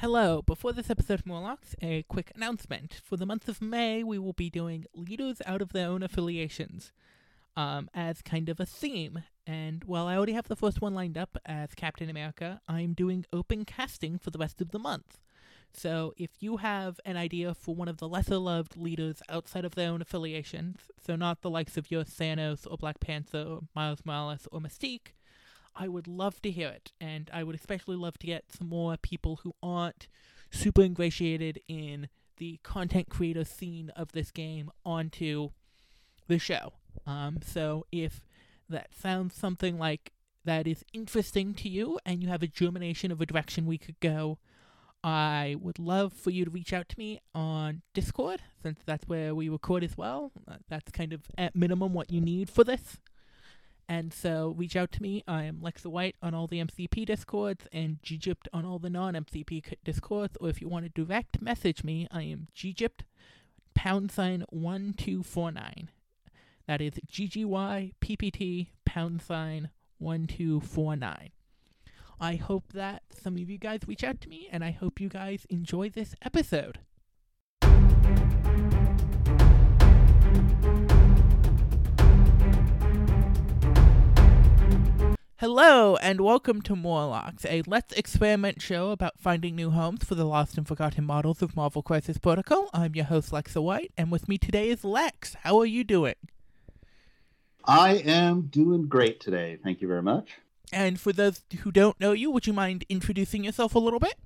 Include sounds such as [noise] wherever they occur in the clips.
Hello, before this episode of Morlocks, a quick announcement. For the month of May, we will be doing leaders out of their own affiliations um, as kind of a theme. And while I already have the first one lined up as Captain America, I'm doing open casting for the rest of the month. So if you have an idea for one of the lesser loved leaders outside of their own affiliations, so not the likes of your Thanos or Black Panther or Miles Morales or Mystique, I would love to hear it, and I would especially love to get some more people who aren't super ingratiated in the content creator scene of this game onto the show. Um, so if that sounds something like that is interesting to you and you have a germination of a direction we could go, I would love for you to reach out to me on Discord, since that's where we record as well. Uh, That's kind of at minimum what you need for this. And so reach out to me. I am Lexa White on all the MCP discords and Ggypt on all the non-MCP discords. Or if you want to direct message me, I am Ggypt pound sign one two four nine. That is GGY PPT pound sign one two four nine. I hope that some of you guys reach out to me, and I hope you guys enjoy this episode. Hello, and welcome to Morlocks, a Let's Experiment show about finding new homes for the lost and forgotten models of Marvel Crisis Protocol. I'm your host, Lexa White, and with me today is Lex. How are you doing? I am doing great today. Thank you very much. And for those who don't know you, would you mind introducing yourself a little bit?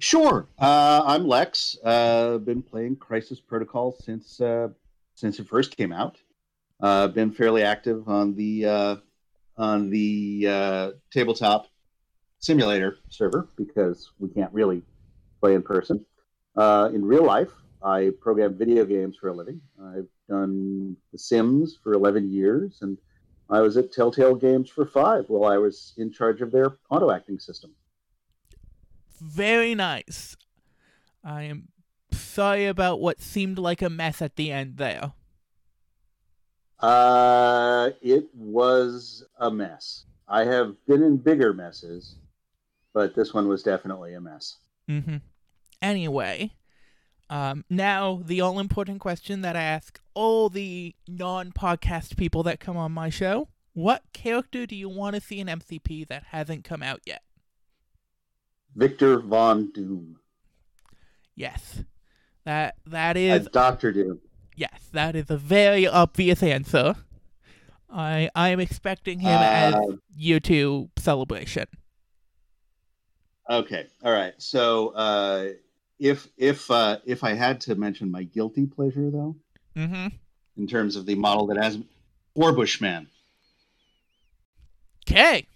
Sure. Uh, I'm Lex. Uh, been playing Crisis Protocol since uh, since it first came out. Uh, been fairly active on the uh, on the uh, tabletop simulator server because we can't really play in person. Uh, in real life, I program video games for a living. I've done The Sims for 11 years, and I was at Telltale Games for five while I was in charge of their auto acting system. Very nice. I am sorry about what seemed like a mess at the end there. Uh, it was a mess. I have been in bigger messes, but this one was definitely a mess. Mm-hmm. Anyway, um, now the all important question that I ask all the non podcast people that come on my show what character do you want to see in MCP that hasn't come out yet? Victor Von Doom, Yes. That that uh, Doctor Doom. Yes, that is a very obvious answer. I I am expecting him Uh, as year two celebration. Okay, all right. So, uh, if if uh, if I had to mention my guilty pleasure, though, Mm-hmm. in terms of the model that has Forbush Bushman. Okay.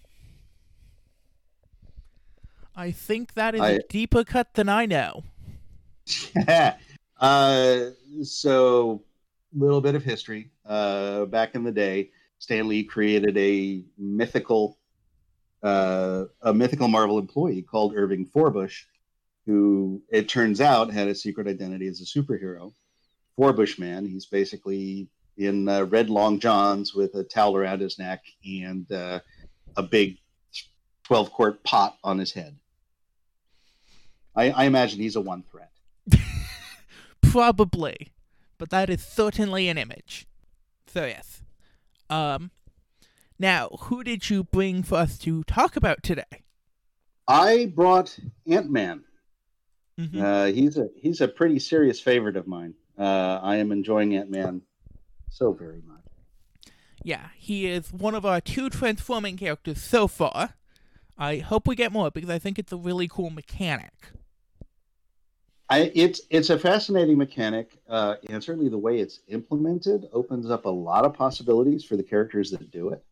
I think that is a I- deeper cut than I know. [laughs] uh, so little bit of history. Uh, back in the day, Stan Lee created a mythical, uh, a mythical Marvel employee called Irving Forbush, who it turns out had a secret identity as a superhero. Forbush Man. He's basically in uh, red long johns with a towel around his neck and uh, a big twelve quart pot on his head. I, I imagine he's a one threat. Probably. But that is certainly an image. So yes. Um now, who did you bring for us to talk about today? I brought Ant Man. Mhm. Uh, he's a he's a pretty serious favorite of mine. Uh, I am enjoying Ant Man so very much. Yeah, he is one of our two transforming characters so far. I hope we get more because I think it's a really cool mechanic. I, it's it's a fascinating mechanic, uh, and certainly the way it's implemented opens up a lot of possibilities for the characters that do it.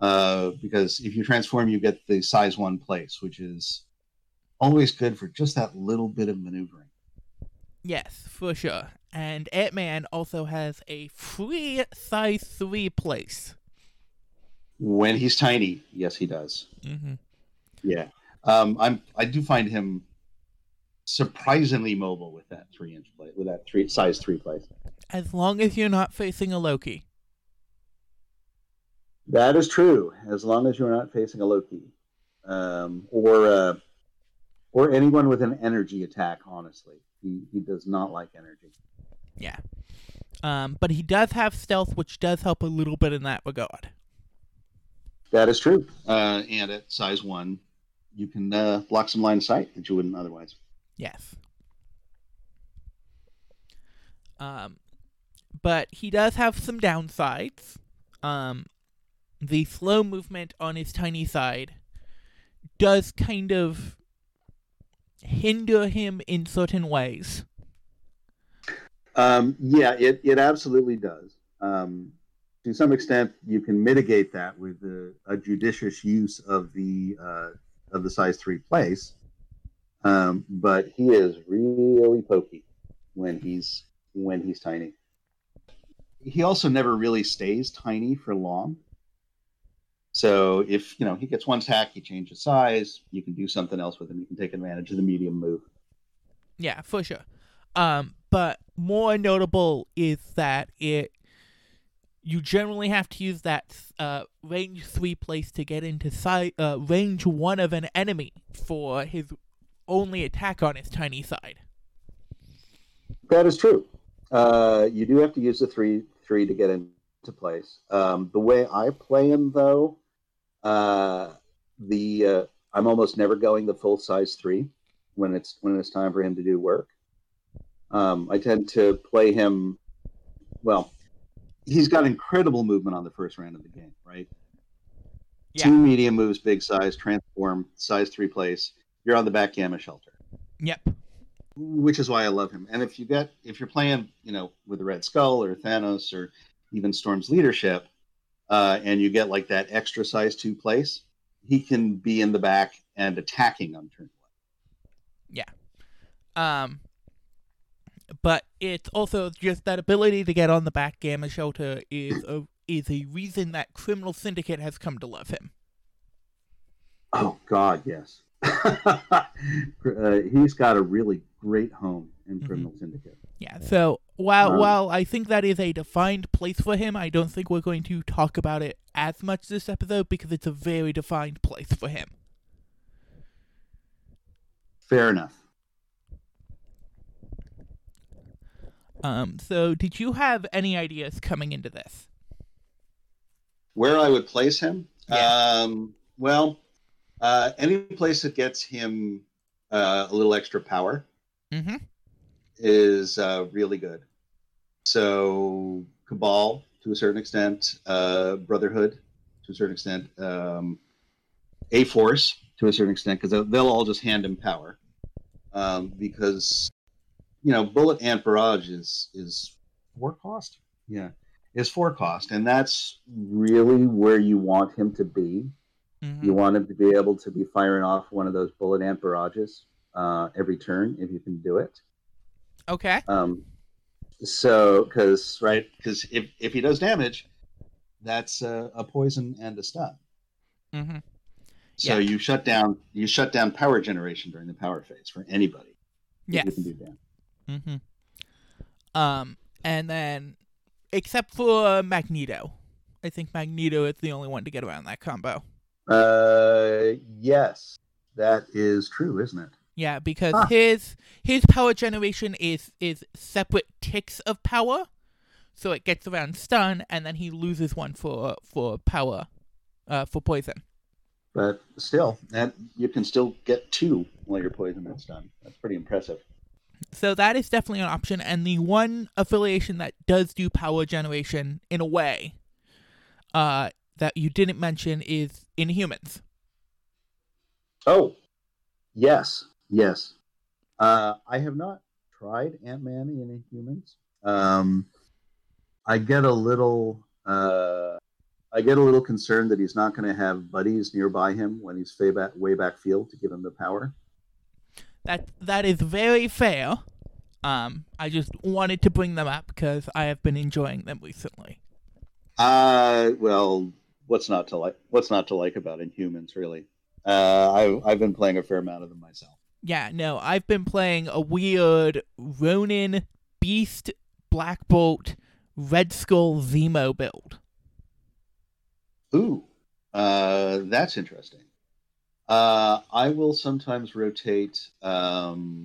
Uh, because if you transform, you get the size one place, which is always good for just that little bit of maneuvering. Yes, for sure. And Ant Man also has a free size 3 place. When he's tiny, yes, he does. Mm-hmm. Yeah, um, I'm. I do find him surprisingly mobile with that three inch plate, with that three size three plate. As long as you're not facing a Loki. That is true, as long as you're not facing a Loki, um, or uh, or anyone with an energy attack. Honestly, he he does not like energy. Yeah. Um, but he does have stealth, which does help a little bit in that regard. That is true. Uh, and at size one, you can uh, block some line of sight that you wouldn't otherwise. Yes. Um, but he does have some downsides. Um, the slow movement on his tiny side does kind of hinder him in certain ways. Um, yeah, it, it absolutely does. Um, to some extent, you can mitigate that with a, a judicious use of the uh, of the size three place. Um, but he is really pokey when he's when he's tiny. He also never really stays tiny for long. So if you know he gets one attack, he changes size. You can do something else with him. You can take advantage of the medium move. Yeah, for sure. Um, but more notable is that it you generally have to use that uh, range three place to get into si- uh, range one of an enemy for his only attack on his tiny side. That is true. Uh, you do have to use the three three to get into place. Um, the way I play him, though, uh, the uh, I'm almost never going the full size three when it's when it's time for him to do work. Um, I tend to play him. Well, he's got incredible movement on the first round of the game, right? Yeah. Two medium moves, big size, transform, size three place. You're on the back gamma shelter, Yep. which is why I love him. And if you get if you're playing, you know, with the Red Skull or Thanos or even Storm's leadership, uh, and you get like that extra size two place, he can be in the back and attacking on turn one. Yeah. Um, but it's also just that ability to get on the back gamma shelter is a is a reason that Criminal Syndicate has come to love him. Oh God, yes. [laughs] uh, he's got a really great home in Mhm. Criminal Syndicate. Yeah. So while Um, while I think that is a defined place for him, I don't think we're going to talk about it as much this episode because it's a very defined place for him. Fair enough. Um. So did you have any ideas coming into this? Where I would place him? Yeah. Um, well, uh, any place that gets him uh, a little extra power Mm-hmm. is uh, really good. So Cabal, to a certain extent, uh, Brotherhood, to a certain extent, um, A Force, to a certain extent, because they'll, they'll all just hand him power. Um, because you know, Bullet Ant Barrage is is four cost. Yeah, is four cost, and that's really where you want him to be. Mm-hmm. You want him to be able to be firing off one of those bullet ant barrages uh, every turn if you can do it. Okay. Um, so, because right, because if if he does damage, that's a, a poison and a stun. Mm-hmm. So Yeah. you shut down you shut down power generation during the power phase for anybody. Yes. you can do that. Mm-hmm. Um, and then, except for Magneto, I think Magneto is the only one to get around that combo. Uh, yes, that is true, isn't it? Yeah, because Huh. his his power generation is is separate ticks of power, so it gets around stun, and then he loses one for for power, uh, for poison. But still, that you can still get two while you're poisoned and stun. That's pretty impressive. So that is definitely an option, and the one affiliation that does do power generation in a way, uh, that you didn't mention is Inhumans. Oh, yes, yes. Uh, I have not tried Ant Man in Inhumans. Um, I get a little, uh, I get a little concerned that he's not going to have buddies nearby him when he's way back, way back field to give him the power. That that is very fair. Um, I just wanted to bring them up because I have been enjoying them recently. Uh, well, what's not to like? What's not to like about Inhumans, really? Uh, I, I've been playing a fair amount of them myself. Yeah, no, I've been playing a weird Ronin, Beast, Black Bolt, Red Skull Zemo build. Ooh, uh, that's interesting. Uh, I will sometimes rotate um,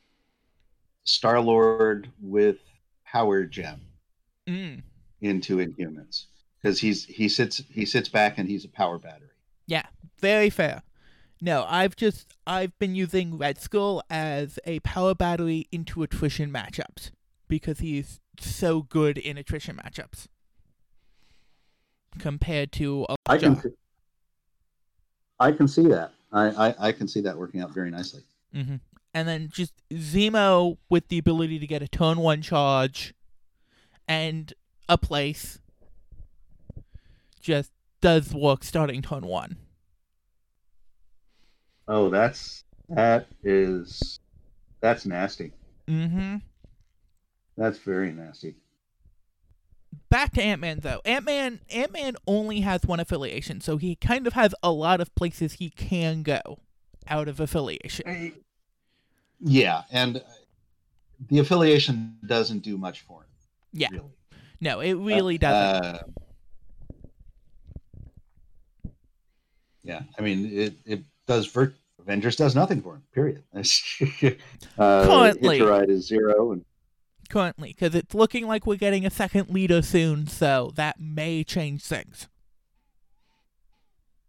Star Lord with Power Gem Mm. into Inhumans because he's he sits he sits back and he's a power battery. Yeah, very fair. No, I've just I've been using Red Skull as a power battery into attrition matchups because he's so good in attrition matchups compared to a I can see- I can see that. I, I, I can see that working out very nicely. hmm And then just Zemo with the ability to get a turn one charge and a place just does work starting turn one. Oh, that's that is that's nasty. Mm-hmm. That's very nasty. Back to Ant Man though. Ant Man Ant Man only has one affiliation, so he kind of has a lot of places he can go out of affiliation. Yeah, and the affiliation doesn't do much for him. Yeah. really. No, it really doesn't. Uh, yeah, I mean it. It does. Vir- Avengers does nothing for him. Period. [laughs] uh, Currently. Ride is zero, and currently because it's looking like we're getting a second leader soon, so that may change things.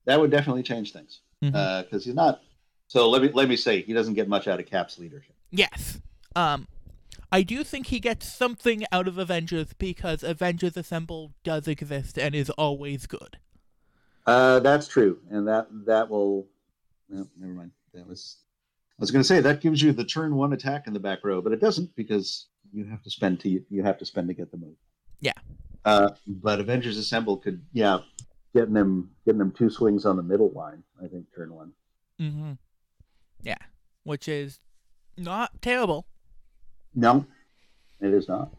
that would definitely change things because he's not. So let me let me say he doesn't get much out of Cap's leadership. yes. Um, I do think he gets something out of Avengers because Avengers Assemble does exist and is always good. Uh, that's true, and that that will. No, never mind. That was. I was going to say that gives you the turn one attack in the back row, but it doesn't because you have to spend to you have to spend to get the move. Yeah. Uh, but Avengers Assemble could, yeah, getting them getting them two swings on the middle line. I think turn one. Mm-hmm. Yeah, which is not terrible. No, it is not.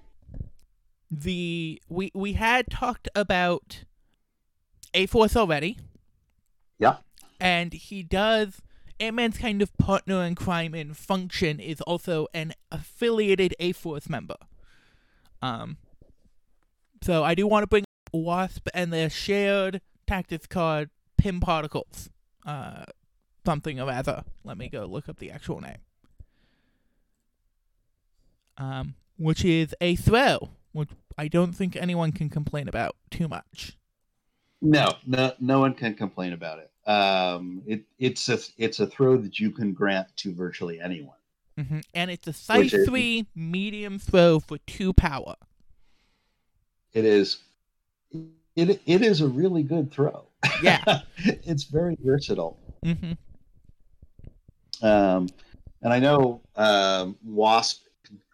The we we had talked about A Force already. Yeah. And he does Ant Man's kind of partner in crime in function is also an affiliated A Force member. Um so I do want to bring up Wasp and their shared tactics card Pym Particles. Uh something or other. Let me go look up the actual name. Um which is a throw, which I don't think anyone can complain about too much. No, no, no one can complain about it. Um, it it's a it's a throw that you can grant to virtually anyone. Mm-hmm. And it's a size is- three medium throw for two power. It is. It it is a really good throw. Yeah. [laughs] it's very versatile. Mm-hmm. Um, and I know um, Wasp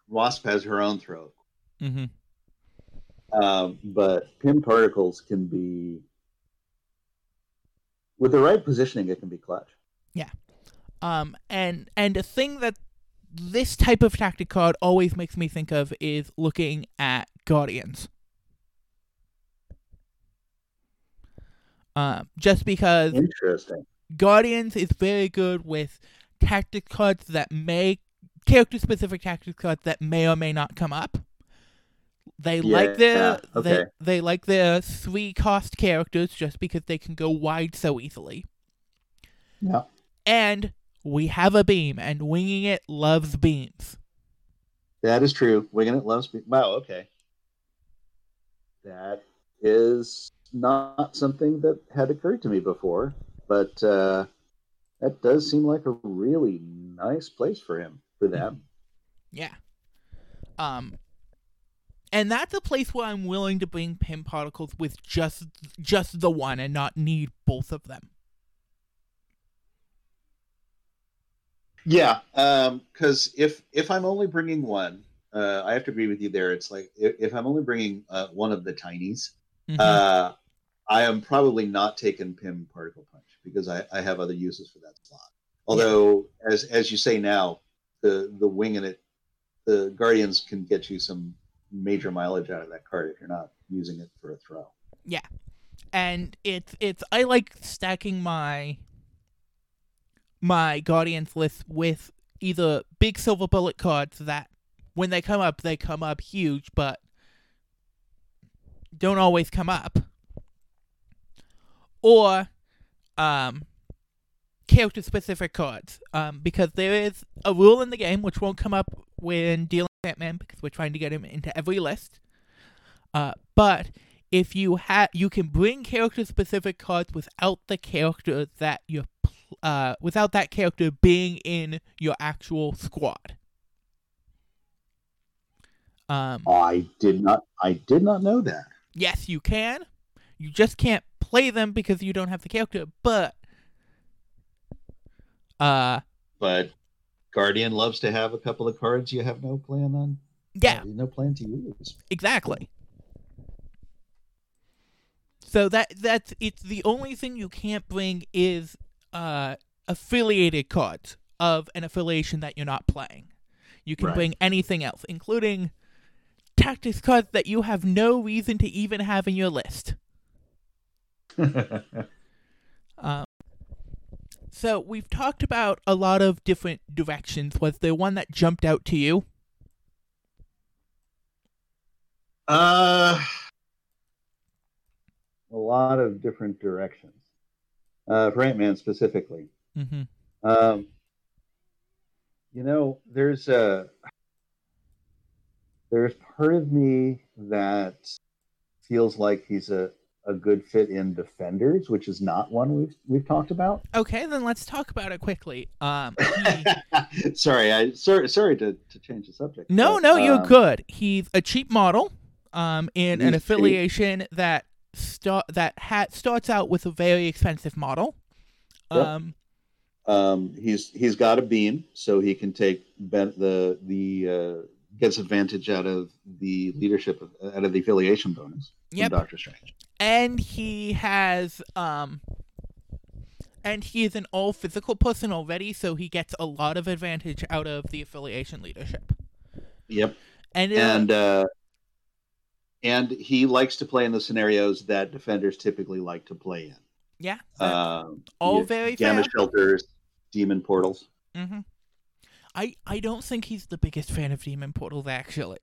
Wasp has her own throw, Mm-hmm. um, but Pym particles can be with the right positioning. It can be clutch. Yeah, um, and and a thing that this type of tactic card always makes me think of is looking at Guardians. Um, just because Interesting. Guardians is very good with tactic cards that may character specific tactic cards that may or may not come up. They like their Yeah, they, okay. they like their three cost characters just because they can go wide so easily. Yeah. And we have a beam and winging it loves beams. That is true. Winging it loves me. Wow. Okay. That is not something that had occurred to me before, but uh, that does seem like a really nice place for him for them. Yeah. Um and that's a place where I'm willing to bring Pym particles with just just the one and not need both of them. Yeah, because if if I'm only bringing one, uh, I have to agree with you there. It's like if, if I'm only bringing uh, one of the tinies, Mhm. uh, I am probably not taking Pym Particle Punch because I, I have other uses for that slot. Although, as as you say now, the the wing in it, the Guardians can get you some major mileage out of that card if you're not using it for a throw. Yeah. And it's it's I like stacking my my Guardians list with either big silver bullet cards that when they come up they come up huge but don't always come up or um character specific cards. Um, because there is a rule in the game which won't come up when dealing with Ant Man because we're trying to get him into every list. Uh, but if you have, you can bring character specific cards without the character that you're, pl- uh, without that character being in your actual squad. Um, I did not. I did not know that. yes, you can. You just can't play them because you don't have the character. But, uh, But Guardian loves to have a couple of cards you have no plan on. yeah, no plan to use. Exactly. So that that's it's the only thing you can't bring is uh affiliated cards of an affiliation that you're not playing. You can Right. bring anything else, including tactics cards that you have no reason to even have in your list. [laughs] Um, so we've talked about a lot of different directions. Was there one that jumped out to you? Uh, a lot of different directions. Uh, for Ant Man specifically, Mm-hmm. um, you know, there's a there's part of me that feels like he's a, a good fit in Defenders, which is not one we've we've talked about. Okay, then let's talk about it quickly. Um, [laughs] he, sorry, I sorry sorry to, to change the subject. No, but, no, you're um, good. He's a cheap model, um, in an He's cheap. affiliation that start that ha- starts out with a very expensive model. Yep. Um, Um, he's he's got a beam, so he can take ben- the the uh, gets advantage out of the leadership of, out of the affiliation bonus Yep. Doctor Strange. And he has um, and he is an all physical person already, so he gets a lot of advantage out of the affiliation leadership. Yep, And, uh, and uh, and he likes to play in the scenarios that defenders typically like to play in. yeah, Um, all yeah, very gamma fair. shelters, demon portals. Mm-hmm. I I don't think he's the biggest fan of Demon Portals actually.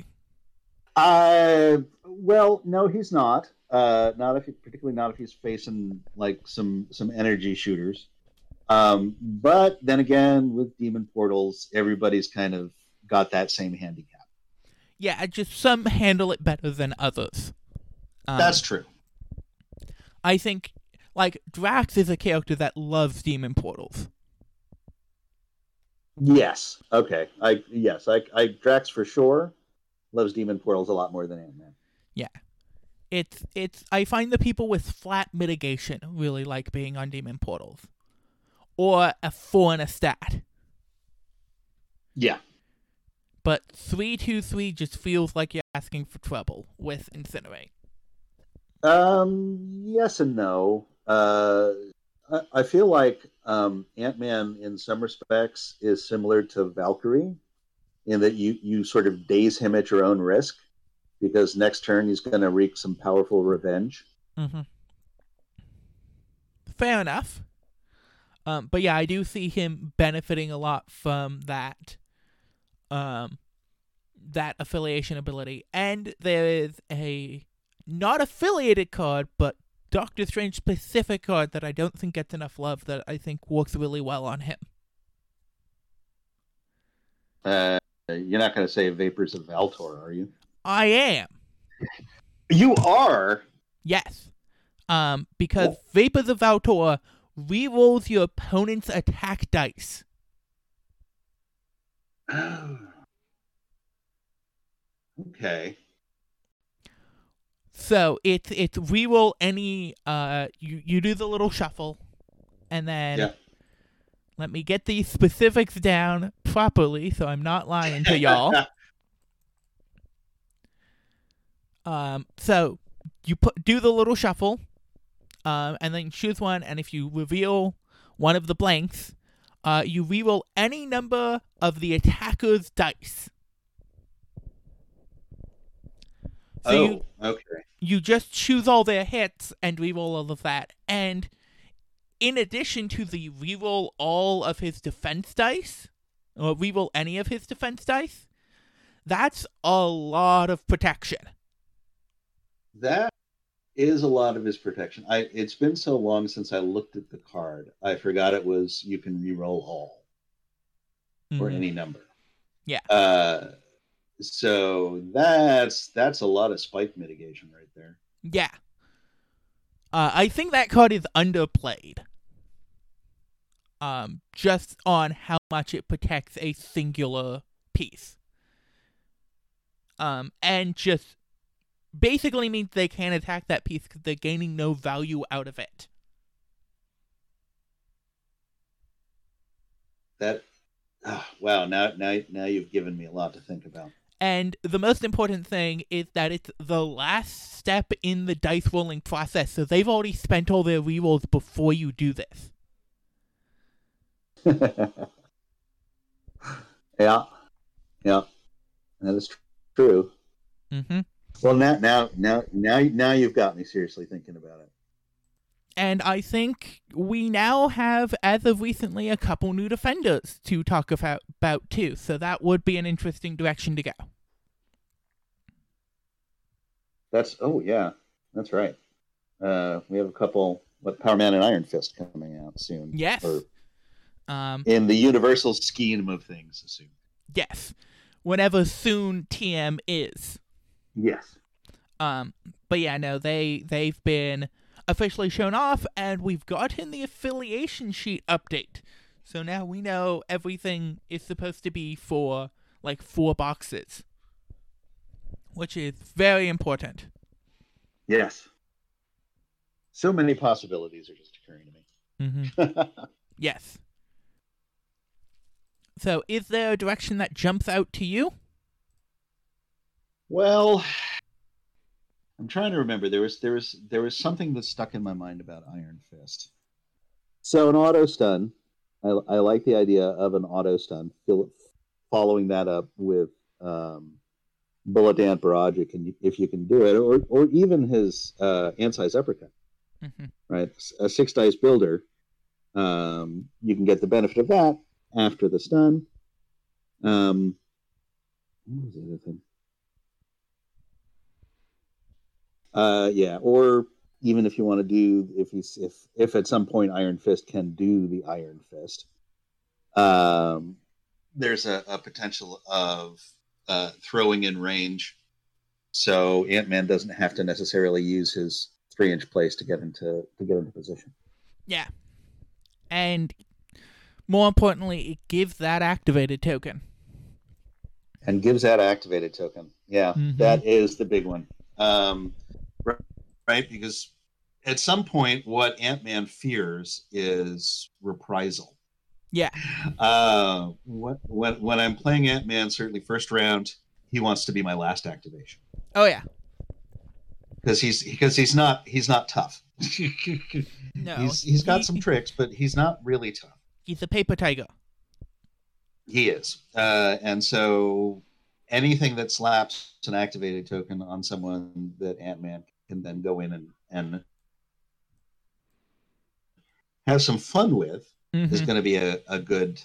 Uh, well, no, he's not. Uh, not if, he, particularly not if he's facing like some some energy shooters. Um, but then again, with demon portals, everybody's kind of got that same handicap. Yeah, just some handle it better than others. Um, That's true. I think like Drax is a character that loves demon portals. Yes. Okay. I yes. I I Drax for sure loves demon portals a lot more than Ant Man. It's it's I find the people with flat mitigation really like being on demon portals. Or a four and a stat. Yeah. But three two three just feels like you're asking for trouble with Incinerate. Um. Yes and no. Uh. I, I feel like um, Ant Man, in some respects, is similar to Valkyrie, in that you you sort of daze him at your own risk, because next turn he's going to wreak some powerful revenge. Mm-hmm. Fair enough. Um, but yeah, I do see him benefiting a lot from that, um, that affiliation ability. And there is a not affiliated card, but Doctor Strange specific card that I don't think gets enough love that I think works really well on him. Uh, you're not going to say Vapors of Valtorr, are you? I am. You are. Yes. Um, because Vapors of Valtorr rerolls your opponent's attack dice. [gasps] okay. So it's it's reroll any uh you you do the little shuffle and then Yeah. let me get these specifics down properly so I'm not lying to y'all. [laughs] um so you put do the little shuffle um and then choose one and if you reveal one of the blanks uh you reroll any number of the attacker's dice. So oh, you okay. you just choose all their hits and reroll all of that. And in addition to the reroll all of his defense dice, or reroll any of his defense dice, that's a lot of protection. That is a lot of his protection. I it's been so long since I looked at the card. I forgot it was you can re-roll all or Mhm. any number. Yeah. Uh, so that's that's a lot of spike mitigation right there. Yeah. Uh, I think that card is underplayed. Um, just on how much it protects a singular piece. Um, and just basically means they can't attack that piece because they're gaining no value out of it. That ah, wow. Now now now you've given me a lot to think about. And the most important thing is that it's the last step in the dice rolling process, so they've already spent all their rerolls before you do this. [laughs] yeah, yeah, that is tr- true. Mm-hmm. Well, now now now now now you've got me seriously thinking about it. And I think we now have, as of recently, a couple new defenders to talk about, about too. So that would be an interesting direction to go. That's oh yeah, that's right. Uh, we have a couple. What Power Man and Iron Fist coming out soon? Yes. Or Um, in the universal scheme of things, soon. yes. Whenever soon TM is. Yes. Um, but yeah, no, they they've been officially shown off, and we've gotten the affiliation sheet update. So now we know everything is supposed to be for like four boxes, which is very important. Yes. So many possibilities are just occurring to me. Mm-hmm. to [laughs] me. Yes. So, is there a direction that jumps out to you? Well, I'm trying to remember. There was there was there was something that stuck in my mind about Iron Fist. So an auto stun. I, I like the idea of an auto stun. Following that up with um, Bullet Ant Barrage, you can, if you can do it, or or even his uh, Ant-Size Uppercut. Mm-hmm. right? A six dice builder, um, you can get the benefit of that after the stun. Um, what was the other thing? Uh, yeah, or even if you want to do if he's if if at some point Iron Fist can do the Iron Fist, um, there's a, a potential of uh, throwing in range, so Ant Man doesn't have to necessarily use his three inch place to get into to get into position. Yeah. And more importantly, it gives that activated token. and gives that activated token. Yeah, Mhm. that is the big one. Um, right, right, because at some point, what Ant Man fears is reprisal. Yeah. Uh, what, when when I'm playing Ant Man, certainly first round, he wants to be my last activation Oh yeah. because he's because he's not he's not tough. [laughs] No. he's he's got some tricks, but he's not really tough. He's a paper tiger. He is. Uh, and so anything that slaps an activated token on someone that Ant Man can then go in and, and have some fun with is Mhm. going to be a, a good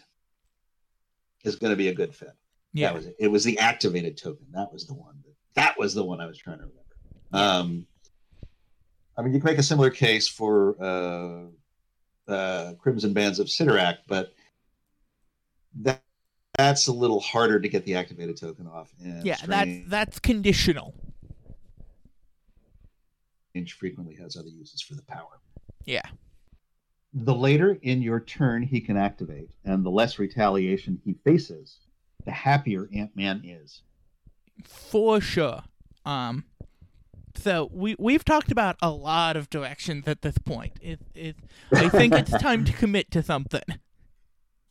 is going to be a good fit. Yeah. That was it. It was the activated token. That was the one. That, that was the one I was trying to remember. Um, I mean, you can make a similar case for uh, uh, Crimson Bands of Cyttorak, but that that's a little harder to get the activated token off. Yeah, that's that's conditional. Frequently has other uses for the power. Yeah. The later in your turn he can activate, and the less retaliation he faces, the happier Ant Man is. For sure. Um so we we've talked about a lot of directions at this point. It, it, I think it's [laughs] time to commit to something.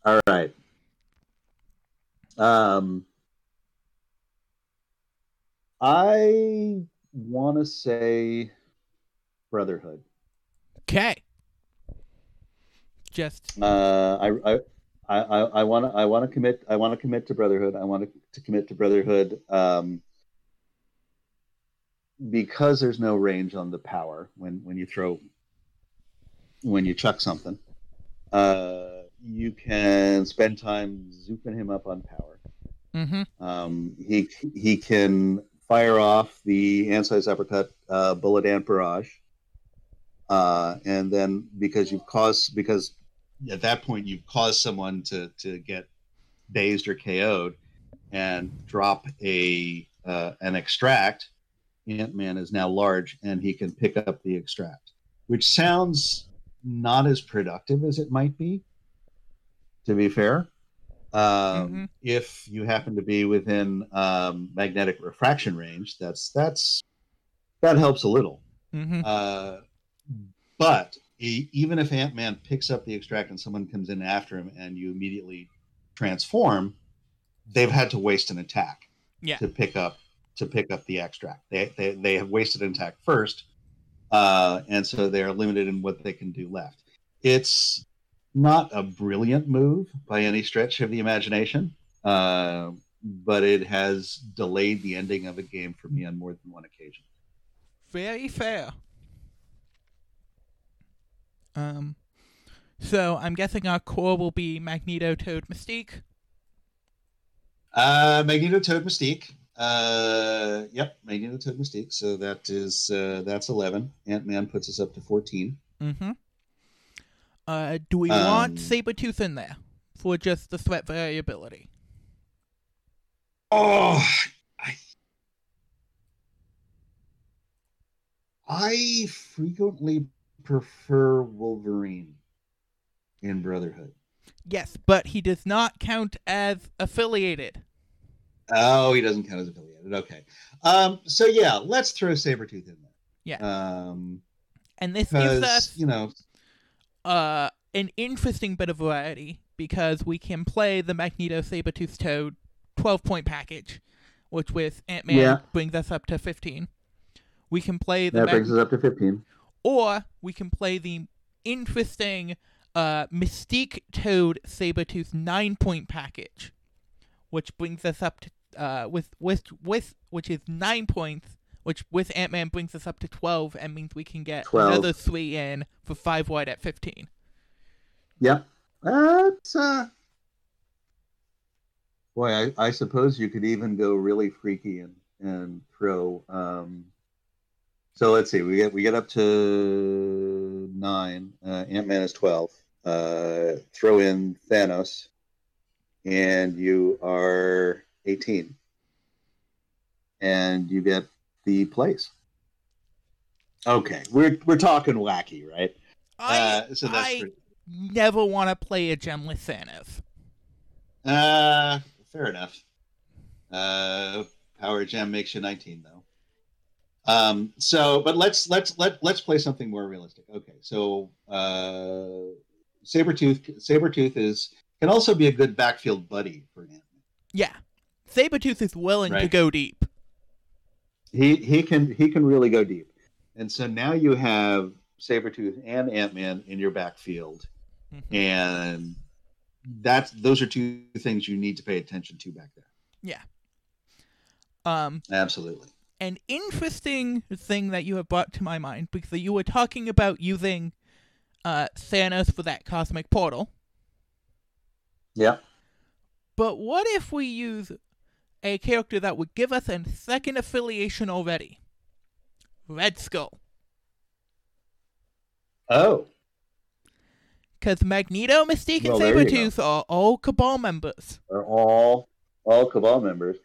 All right. Um, I want to say Brotherhood. Okay. Just Uh, I, I, I, I want to, I want to commit, I want to commit to Brotherhood. I want to, commit to Brotherhood. Um, because there's no range on the power when when you throw, when you chuck something, uh, you can spend time zooping him up on power. hmm Um, he he can fire off the Ant-Size uppercut, uh, bullet ant barrage, uh, and then because you've caused because at that point you've caused someone to to get dazed or KO'd, and drop a uh, an extract. Ant Man is now large, and he can pick up the extract, which sounds not as productive as it might be. To be fair, um, Mm-hmm. if you happen to be within um, magnetic refraction range, that's that's that helps a little. hmm Uh, but e- even if Ant Man picks up the extract and someone comes in after him and you immediately transform, they've had to waste an attack Yeah. to pick up to pick up the extract. They they, they have wasted an attack first, uh, and so they are limited in what they can do left. It's not a brilliant move by any stretch of the imagination, uh, but it has delayed the ending of a game for me on more than one occasion. Very fair. Um, so I'm guessing our core will be Magneto, Toad, Mystique. Uh, Magneto Toad Mystique. Uh, yep, Magneto Toad Mystique. So that is uh, that's eleven. Ant Man puts us up to fourteen. Mm-hmm. Uh, do we Um, want Sabretooth in there for just the threat variability? Oh, I, I frequently prefer Wolverine in Brotherhood. Yes, but he does not count as affiliated. Oh, he doesn't count as affiliated. Okay. Um. So yeah, let's throw Sabretooth in there. Yeah. Um. And this gives us you know. uh, an interesting bit of variety because we can play the Magneto Sabretooth Toad 12 point package, which with Ant Man Yeah. brings us up to 15. We can play the That Mag- brings us up to fifteen. Or we can play the interesting uh, Mystique Toad Sabretooth 9 point package, which brings us up to uh, with with with which is 9 points. Which with Ant Man brings us up to twelve and means we can get 12. another three in for five wide at fifteen. Yep. That's uh boy, I, I suppose you could even go really freaky and and throw um so let's see, we get we get up to nine. Uh Ant Man is twelve. Uh throw in Thanos and you are eighteen. And you get the place. Okay, we're we're talking wacky, right? I uh, so I pretty- never want to play a gem with Thanos. Uh, fair enough. Uh, Power Gem makes you 19 though. Um, so, but let's let's let let's play something more realistic. Okay, so uh, Sabretooth Sabretooth is can also be a good backfield buddy for Ant-Man. Yeah, Sabretooth is willing to go deep. He he can he can really go deep. And so now you have Sabretooth and Ant-Man in your backfield Mhm. and that's those are two things you need to pay attention to back there. Yeah. Um, Absolutely. An interesting thing that you have brought to my mind because you were talking about using uh, Thanos for that cosmic portal. Yeah. But what if we use a character that would give us a second affiliation already? Red Skull. Oh. Because Magneto, Mystique, and Well, there. Sabretooth are all Cabal members. They're all all cabal members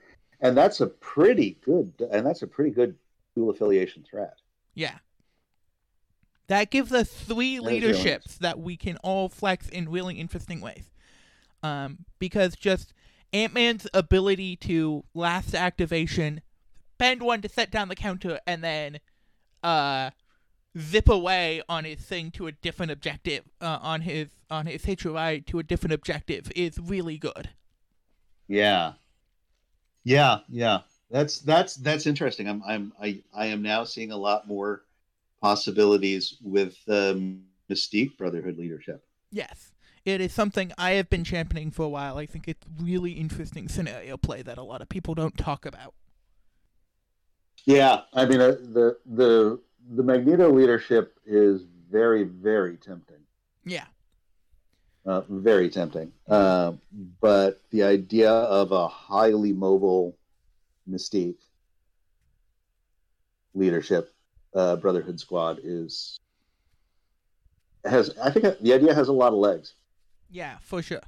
and that's a pretty good and that's a pretty good dual affiliation threat Yeah. That gives us three leaderships that we can all flex in really interesting ways. Um, because just Ant Man's ability to last activation, bend one to set down the counter, and then uh, zip away on his thing to a different objective, uh, on his on his ride to a different objective is really good. yeah yeah yeah that's that's that's interesting i'm i'm i, I am now seeing a lot more possibilities with um, mystique brotherhood leadership Yes. It is something I have been championing for a while. I think it's really interesting scenario play that a lot of people don't talk about. yeah i mean uh, the the the magneto leadership is very very tempting Yeah. Uh, very tempting. Uh, but the idea of a highly mobile Mystique leadership uh, Brotherhood squad is has I think the idea has a lot of legs. Yeah, for sure.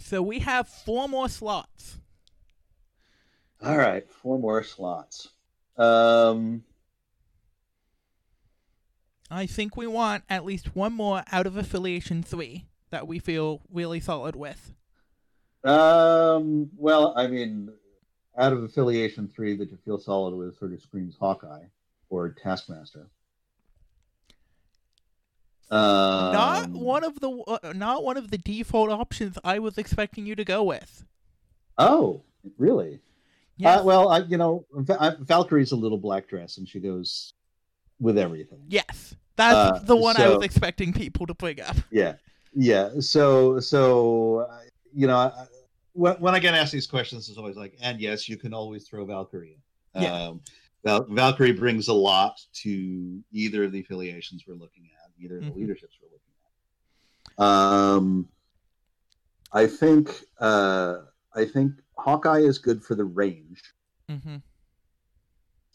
So we have four more slots. All right, four more slots. Um, I think we want at least one more out of affiliation three that we feel really solid with. Um, well, I mean, out of affiliation three that you feel solid with sort of screams Hawkeye or Taskmaster. Um, not one of the uh, not one of the default options I was expecting you to go with. Oh, really? Yes. Uh, well, I, you know, Valkyrie's a little black dress, and she goes with everything. yes, that's Uh, the one I was expecting people to bring up. Yeah, yeah. So, so uh, you know, I, when, when I get asked these questions, it's always like, and yes, you can always throw Valkyrie. in. Yeah. Um, Val- Valkyrie brings a lot to either of the affiliations we're looking at, either of the Mhm. leaderships we're looking at. Um, I think, uh, I think Hawkeye is good for the range. hmm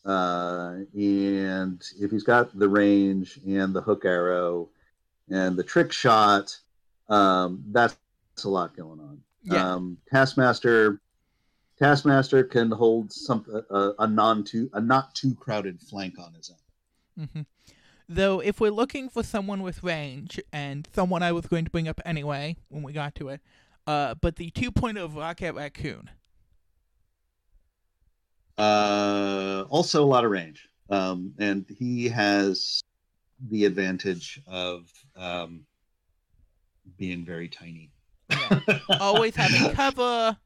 uh, and if he's got the range and the hook arrow and the trick shot, um, that's, a lot going on. Yeah. Um, Taskmaster, Taskmaster can hold some a, a non too a not too crowded flank on his own. Mm-hmm. Though, if we're looking for someone with range, and someone I was going to bring up anyway when we got to it, uh, but the 2.0 Rocket Raccoon. Uh, also a lot of range, um, and he has the advantage of um, being very tiny. Always having [laughs] cover.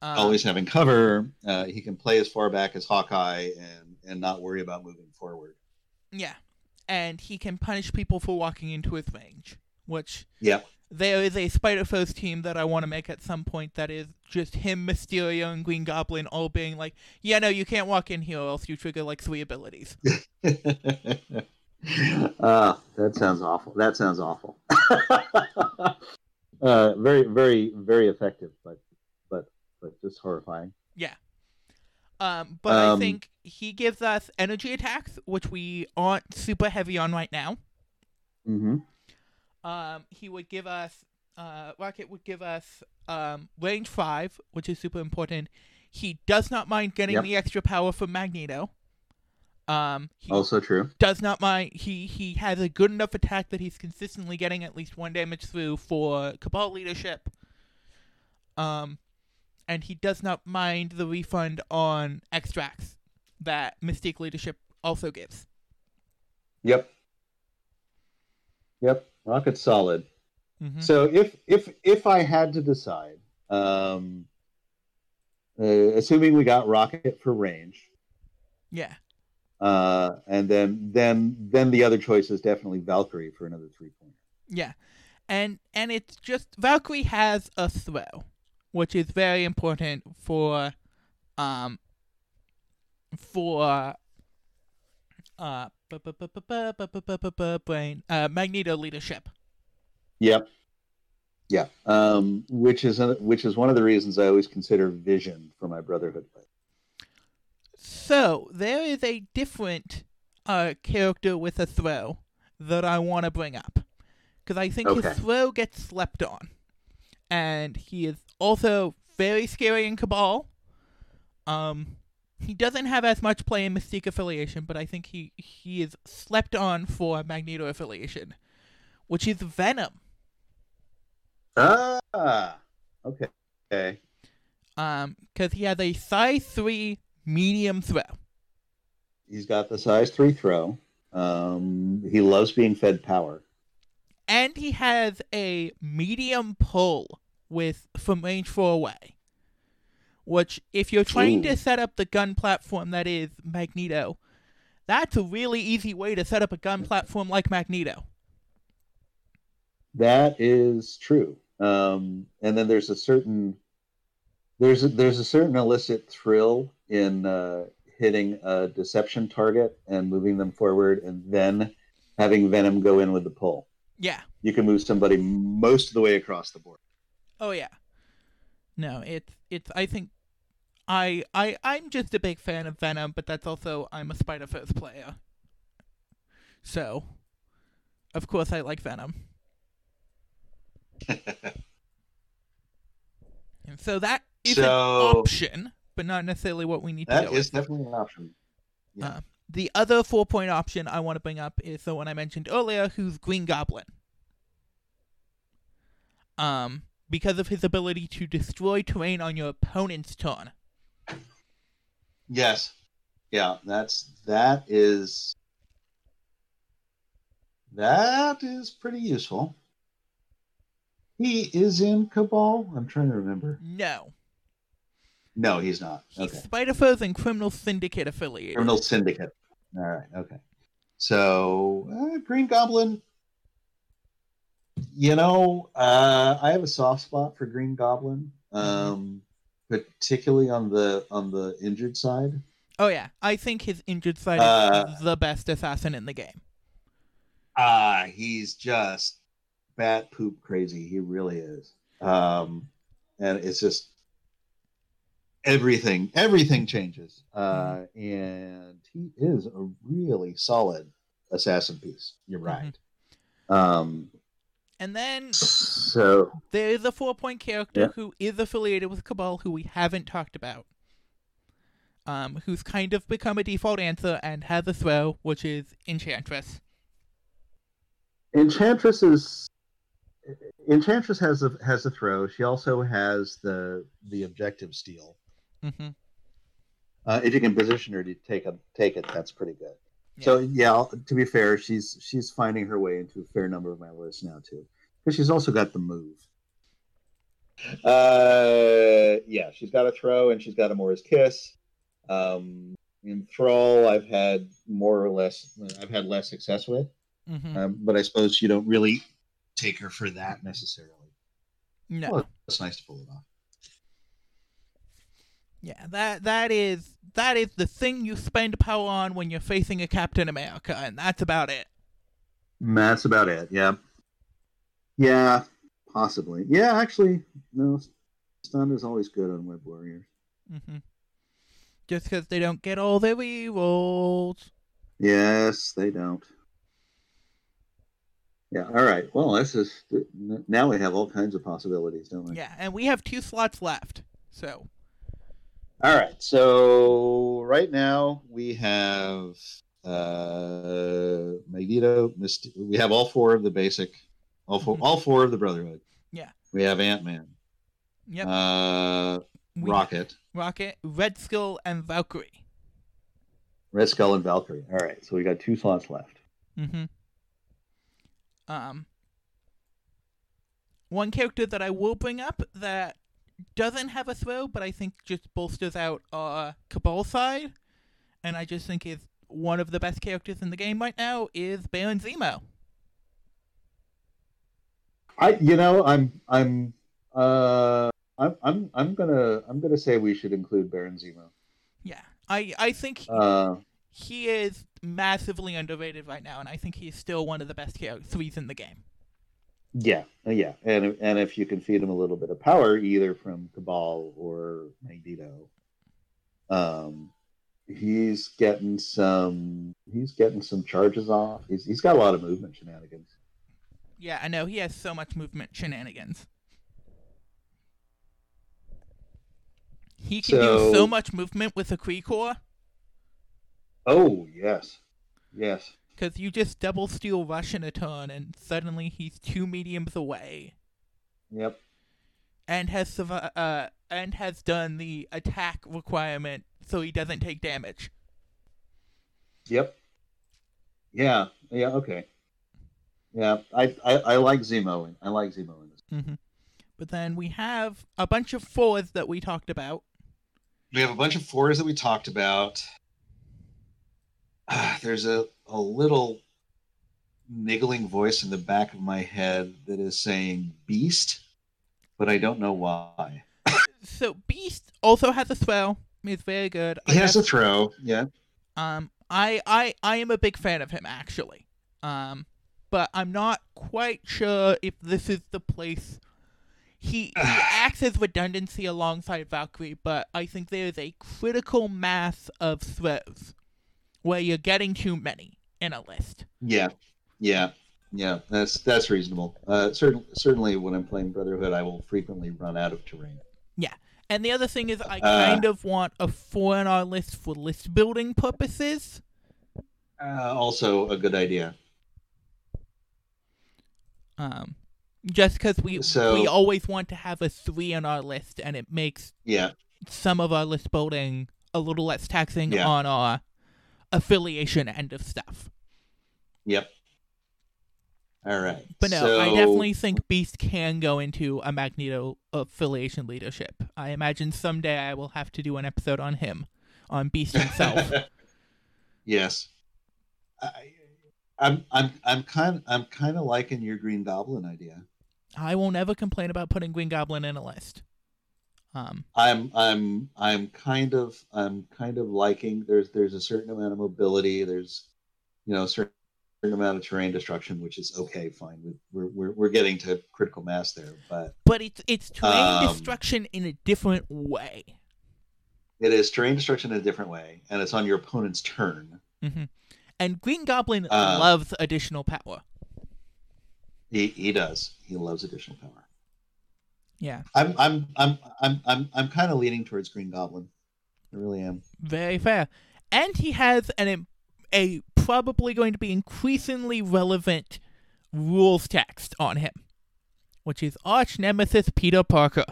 Uh, always having cover. Uh, he can play as far back as Hawkeye and and not worry about moving forward. Yeah. And he can punish people for walking into his range, which Yep. There is a Spider Foes team that I want to make at some point that is just him, Mysterio, and Green Goblin all being like, yeah, no, you can't walk in here or else you trigger like three abilities. uh, [laughs] that sounds awful. That sounds awful. [laughs] uh, very, very, very effective, but but but just horrifying. Yeah. Um, but I Um, think he gives us energy attacks, which we aren't super heavy on right now. Mm-hmm. Um, he would give us, uh, Rocket would give us um, range 5, which is super important. He does not mind getting Yep. the extra power from Magneto. Um, Also true. does not mind. He he has a good enough attack that he's consistently getting at least one damage through for Cabal leadership. Um, and he does not mind the refund on extracts that Mystique leadership also gives. Yep. Yep. Rocket's solid. hmm So if if if I had to decide, um, uh, assuming we got Rocket for range, Yeah. uh, and then then then the other choice is definitely Valkyrie for another three pointer. Yeah, and and it's just Valkyrie has a throw, which is very important for, um, for, uh, brain uh, magneto leadership yep yeah um, which is which is one of the reasons i always consider vision for my brotherhood so there is a different uh, character with a throw that i want to bring up because i think okay. his throw gets slept on and he is also very scary in cabal um he doesn't have as much play in Mystique affiliation, but I think he he is slept on for Magneto affiliation, which is Venom. Ah. Okay. Okay. Um, because he has a size three medium throw. He's got the size three throw. Um, he loves being fed power. and he has a medium pull with from range four away. Which, if you're trying Ooh. to set up the gun platform that is Magneto, that's a really easy way to set up a gun platform like Magneto. That is true. Um, and then there's a certain there's a, there's a certain illicit thrill in uh, hitting a deception target and moving them forward, and then having Venom go in with the pull. Yeah. You can move somebody most of the way across the board. Oh yeah. No, it's it's. I think I I I'm just a big fan of Venom, but that's also I'm a Spider Verse player. So, of course, I like Venom. [laughs] and so that is an option, but not necessarily what we need to That do. is definitely an option. Yeah. Uh, the other four point option I want to bring up is the one I mentioned earlier, who's Green Goblin. Um, because of his ability to destroy terrain on your opponent's turn. Yes. Yeah, that's that is that is pretty useful. He is in Cabal. I'm trying to remember. No, No, he's not. he's Okay. And Criminal Syndicate affiliated. Criminal Syndicate. All right. Okay. So uh, Green Goblin. You know, uh, I have a soft spot for Green Goblin, um, particularly on the on the injured side. Oh yeah, I think his injured side Uh, is the best assassin in the game. Ah, he's just bat poop crazy. He really is. Um, and it's just everything, everything changes. Uh, and he is a really solid assassin piece. You're right. Um, And then so there is a four point character Yeah. who is affiliated with Cabal who we haven't talked about. Um, who's kind of become a default answer and has a throw, which is Enchantress. Enchantress is Enchantress has a has a throw. She also has the the objective steal. Mm-hmm. Uh, if you can position her to take a take it, that's pretty good. So yeah, to be fair, she's she's finding her way into a fair number of my lists now too, because she's also got the move. Uh, yeah, she's got a throw and she's got a Mora's kiss. Um, in Thrall, I've had more or less, I've had less success with, Mm-hmm. um, but I suppose you don't really take her for that necessarily. no. Well, it's nice to pull it off. Yeah, that that is that is the thing you spend power on when you're facing a Captain America, and that's about it. That's about it. Yeah. Yeah, possibly. Yeah, actually, no. Stun is always good on Web Warriors. Mm hmm Just because they don't get all their rerolls. Yes, they don't. Yeah. All right. Well, this is now we have all kinds of possibilities, don't we? Yeah, and we have two slots left, so All right. So right now we have uh Magneto. Myst- we have all four of the basic, all 4 Mhm. all four of the Brotherhood. Yeah. We have Ant Man. yep. Uh, we- Rocket, Rocket, Red Skull, and Valkyrie. Red Skull, and Valkyrie. All right. So we got two slots left. Mm-hmm. Um, one character that I will bring up that doesn't have a throw, but I think just bolsters out uh Cabal side, and I just think is one of the best characters in the game right now is Baron Zemo. I, you know, I'm, I'm, uh, I'm, I'm, I'm gonna, I'm gonna say we should include Baron Zemo. Yeah, I I think Uh, he is massively underrated right now, and I think he's still one of the best char- threes in the game. Yeah, uh, yeah, and and if you can feed him a little bit of power, either from Cabal or Magneto, um, he's getting some, he's getting some charges off. He's, he's got a lot of movement shenanigans. Yeah, I know he has so much movement shenanigans. He can do so So- much movement with a Kree core Oh yes, yes. Because you just double steal rush in a turn, and suddenly he's two mediums away, Yep. and has uh and has done the attack requirement so he doesn't take damage. Yep. Yeah. Yeah. Okay. Yeah. I I, I like Zemo. I like Zemo in this. hmm But then we have a bunch of fours that we talked about. We have a bunch of fours that we talked about. Ah, [sighs] there's a, a little niggling voice in the back of my head that is saying beast, but I don't know why. So Beast also has a throw. He's very good. I He has have- a throw. Yeah. Um, I, I, I am a big fan of him actually. Um, but I'm not quite sure if this is the place he, [sighs] he acts as redundancy alongside Valkyrie, but I think there is a critical mass of throws where you're getting too many in a list. Yeah, yeah, yeah. That's that's reasonable. Uh, certainly, certainly, when I'm playing Brotherhood, I will frequently run out of terrain. Yeah, and the other thing is, I Uh. kind of want a four in our list for list building purposes. Uh, also, a good idea. Um, just because we So- we always want to have a three on our list, and it makes Yeah, some of our list building a little less taxing Yeah. on our affiliation end of stuff. yep. All right. But no, so, I definitely think Beast can go into a Magneto affiliation leadership. I imagine someday I will have to do an episode on him, on Beast himself. [laughs] yes. I, I'm I'm I'm kind I'm kind of liking your Green Goblin idea. I won't ever complain about putting Green Goblin in a list. Um, I'm I'm I'm kind of I'm kind of liking there's there's a certain amount of mobility there's you know a certain amount of terrain destruction which is okay fine. We- we're we're we're getting to critical mass there but but it's it's terrain Um, destruction in a different way. it is terrain destruction in a different way and it's on your opponent's turn. Hmm And Green Goblin Uh, loves additional power. he he does. He loves additional power Yeah, I'm I'm I'm I'm I'm I'm kind of leaning towards Green Goblin I really am very fair. And he has an a probably going to be increasingly relevant rules text on him, which is arch nemesis Peter Parker.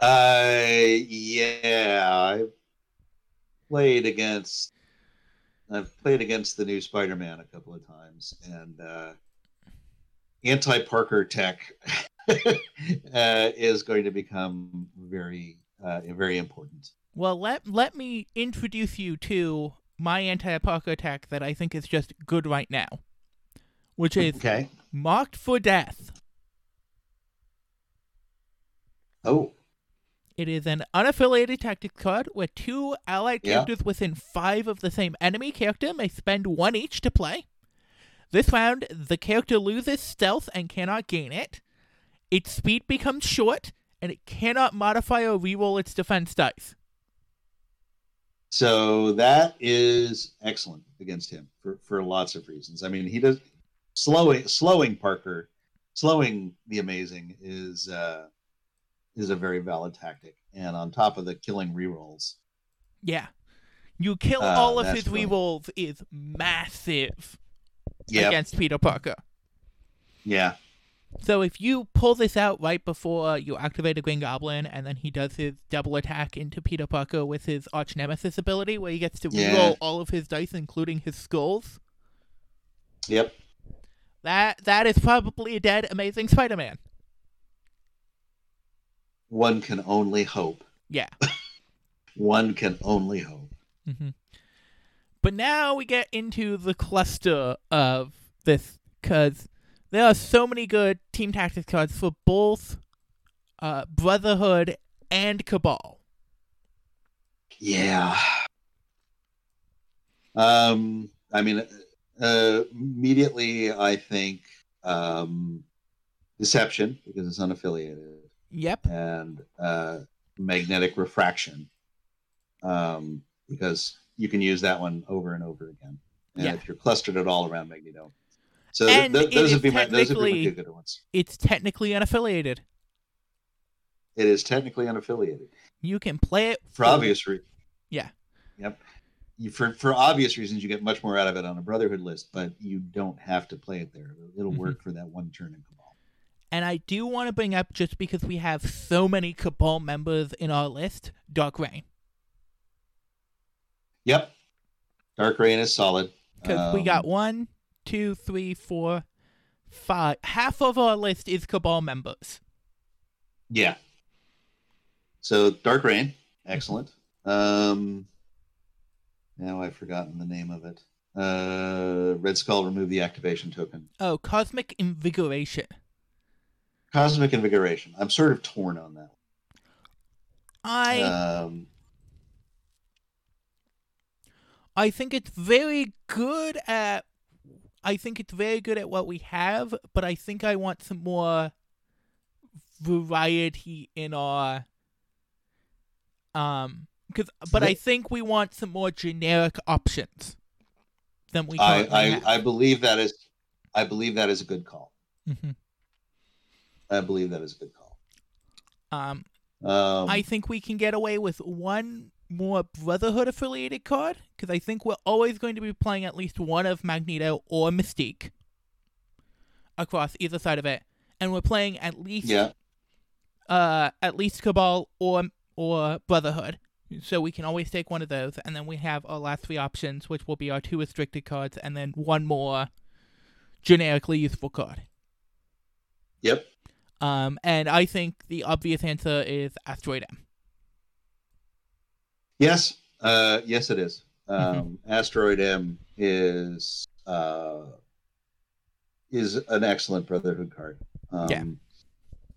Uh, yeah, I played against. I've played against the new Spider-Man a couple of times, and uh, anti-Parker tech [laughs] uh, is going to become very, uh, very important. Well, let let me introduce you to my anti-Parker attack that I think is just good right now, which is Okay. marked for death. Oh, It is an unaffiliated tactics card where two allied Yeah. characters within five of the same enemy character may spend one each to play. This round, the character loses stealth and cannot gain it. Its speed becomes short, and it cannot modify or reroll its defense dice. so that is excellent against him for for lots of reasons. I mean, he does slowing slowing Parker, slowing the amazing is uh, is a very valid tactic, and on top of the killing rerolls. Yeah. You kill Ah, all of his brilliant. rerolls is massive Yeah, against Peter Parker. yeah, So if you pull this out right before you activate a Green Goblin, and then he does his double attack into Peter Parker with his Arch Nemesis ability, where he gets to Yeah. reroll all of his dice, including his skulls, yep. that that is probably a dead Amazing Spider-Man. One can only hope. Yeah. [laughs] One can only hope. hmm But now we get into the cluster of this, because there are so many good team tactics cards for both uh, Brotherhood and Cabal. Yeah. Um, I mean, uh, immediately I think um, deception because it's unaffiliated, Yep. and uh, magnetic refraction um, because you can use that one over and over again. And Yeah. if you're clustered at all around Magneto, so th- those would be my those would be my two good ones. It's technically unaffiliated. It is technically unaffiliated. You can play it for obvious reasons. Yeah. Yep. You, for for obvious reasons, you get much more out of it on a Brotherhood list, but you don't have to play it there. It'll Mhm. work for that one turn in Cabal. And I do want to bring up just because we have so many Cabal members in our list, Dark Reign. Yep. Dark Reign is solid. Because we Um, got one, two, three, four, five. Half of our list is Cabal members. Yeah. So Dark Reign, excellent. Um, now I've forgotten the name of it. Uh, Red Skull remove the activation token. Oh, Cosmic Invigoration. Cosmic Invigoration. I'm sort of torn on that. I Um, I think it's very good at I think it's very good at what we have, but I think I want some more variety in our um because but I think we want some more generic options than we I, I, have. I believe that is I believe that is a good call. Mm-hmm. I believe that is a good call. Um Um, I think we can get away with one more Brotherhood affiliated card because I think we're always going to be playing at least one of Magneto or Mystique across either side of it, and we're playing at least yeah, uh at least Cabal or or Brotherhood. So we can always take one of those, and then we have our last three options, which will be our two restricted cards, and then one more generically useful card. yep. Um, and I think the obvious answer is Asteroid M. Yes, uh, yes, it is. Mm-hmm. Um, Asteroid M is uh, is an excellent Brotherhood card. Um, Yeah.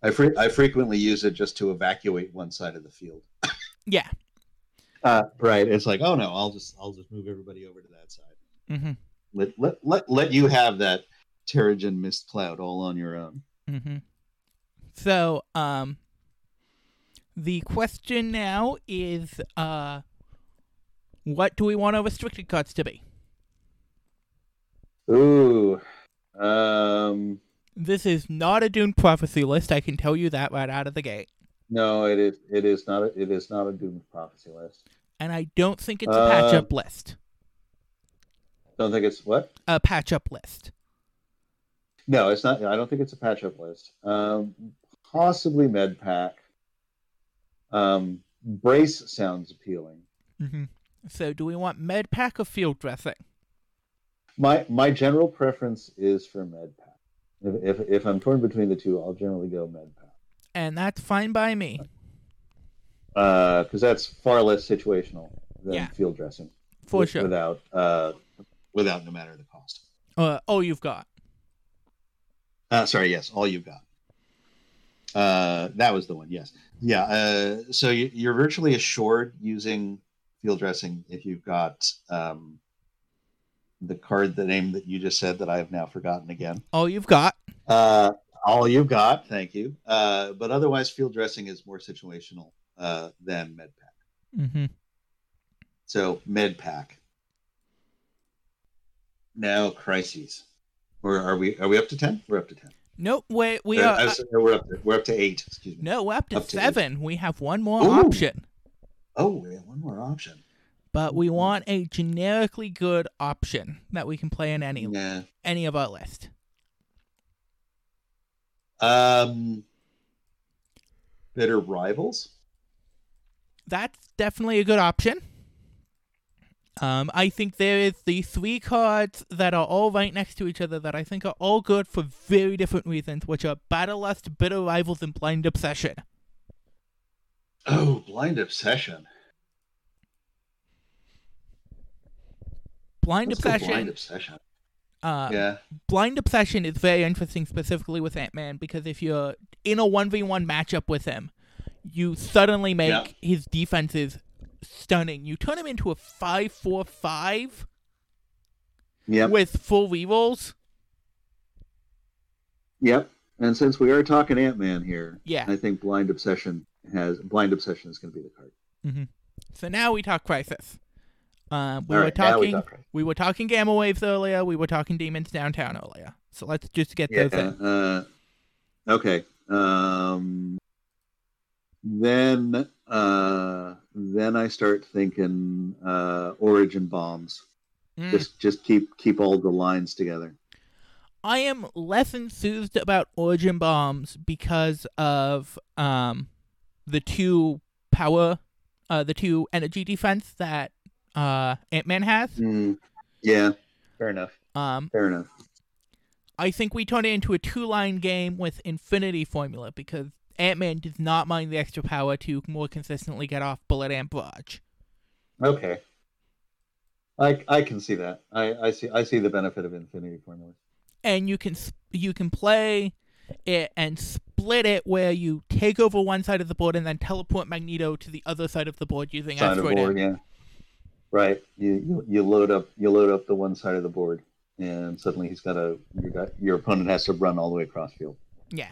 I fre- I frequently use it just to evacuate one side of the field. [laughs] Yeah. Uh, right. It's like, oh no, I'll just I'll just move everybody over to that side. Mm-hmm. Let let let, let you have that Terrigen mist cloud all on your own. Mm-hmm. So, um, the question now is, uh, what do we want our restricted cards to be? Ooh. Um. This is not a Doom Prophecy list. I can tell you that right out of the gate. No, it is. It is not. A, it is not a Doom prophecy list. And I don't think it's a Uh, patch up list. Don't think it's what? A patch up list. No, it's not. I don't think it's a patch up list. Um, possibly med pack. Um, brace sounds appealing. Mm-hmm. So, do we want med pack or field dressing? My my general preference is for med pack. If, if if I'm torn between the two, I'll generally go med pack. And that's fine by me. Uh because that's far less situational than Yeah. field dressing. For with- sure. Without uh, without no matter the cost. Uh, oh, you've got. Uh, sorry, yes, all you've got. Uh, that was the one. Yes, yeah. Uh, so you, you're virtually assured using field dressing if you've got um, the card, the name that you just said that I have now forgotten again. All you've got. Uh, all you've got, thank you. Uh, but otherwise, field dressing is more situational uh, than med pack. Mm-hmm. So med pack. Now crises. Or are we? Are we up to ten? We're up to ten. Nope. We we Uh, are. I was- we're up. To, we're up to eight. Excuse me. no, we're up to up to seven. We have one more Ooh. option. Oh, we have one more option. but we want a generically good option that we can play in any Yeah. any of our list. Um. Bitter rivals. That's definitely a good option. Um, I think there is the three cards that are all right next to each other that I think are all good for very different reasons, which are Battle Lust, Bitter Rivals, and Blind Obsession. Oh, blind obsession. Blind Let's Obsession. Blind obsession. uh, yeah. Blind Obsession is very interesting, specifically with Ant Man, because if you're in a 1v1 matchup with him, you suddenly make Yeah. his defenses stunning. You turn him into a 5 4 5 Yep. with full rerolls. Yep. And since we are talking Ant Man here, Yeah. I think blind obsession has blind obsession is going to be the card. Mm-hmm. So now we talk Crisis. Um, we All were right, now we talking. talk. we were talking Gamma Waves earlier. We were talking Demons Downtown earlier. So let's just get Yeah. those in. Uh, okay. Um, then uh, then I start thinking uh, origin bombs. Mm. Just just keep keep all the lines together. I am less enthused about Origin Bombs because of um the two power, uh, the two energy defense that uh Ant Man has. Mm, yeah. Fair enough. Um, Fair enough. I think we turn it into a two line game with Infinity Formula because Ant Man does not mind the extra power to more consistently get off Bullet Ant Barrage. Okay. I I can see that. I, I see I see the benefit of infinity formula. and you can you can play it and split it where you take over one side of the board and then teleport Magneto to the other side of the board using Side of Asteroid board, yeah. Right. You, you you load up you load up the one side of the board, and suddenly he's got a your got your opponent has to run all the way across field. Yeah.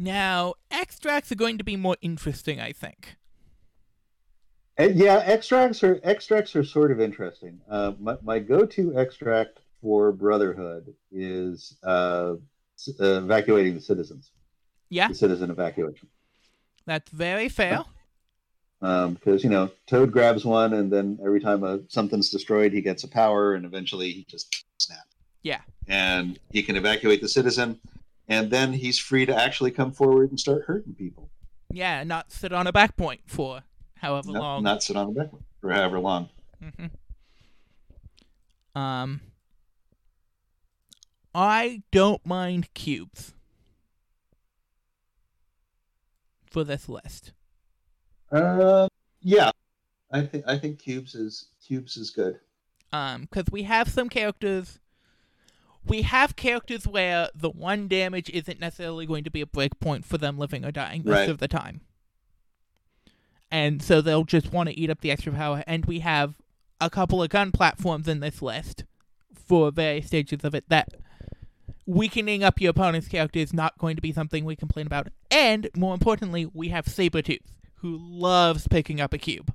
Now, extracts are going to be more interesting, I think. And yeah, extracts are extracts are sort of interesting. Uh, my my go-to extract for Brotherhood is uh, s- uh, evacuating the citizens. Yeah. the citizen evacuation. That's very fair. Um, because you know, Toad grabs one, and then every time a, something's destroyed, he gets a power, and eventually he just snaps. Yeah. And he can evacuate the citizen, and then he's free to actually come forward and start hurting people. Yeah, not sit on a back point for however No- long. not sit on a back point for however long. Mm-hmm. Um, I don't mind cubes for this list. Uh, yeah, I think I think cubes is cubes is good. Um, because we have some characters. We have characters where the one damage isn't necessarily going to be a break point for them living or dying most Right. of the time. And so they'll just want to eat up the extra power. And we have a couple of gun platforms in this list for various stages of it that weakening up your opponent's character is not going to be something we complain about. And more importantly, we have Sabretooth, who loves picking up a cube.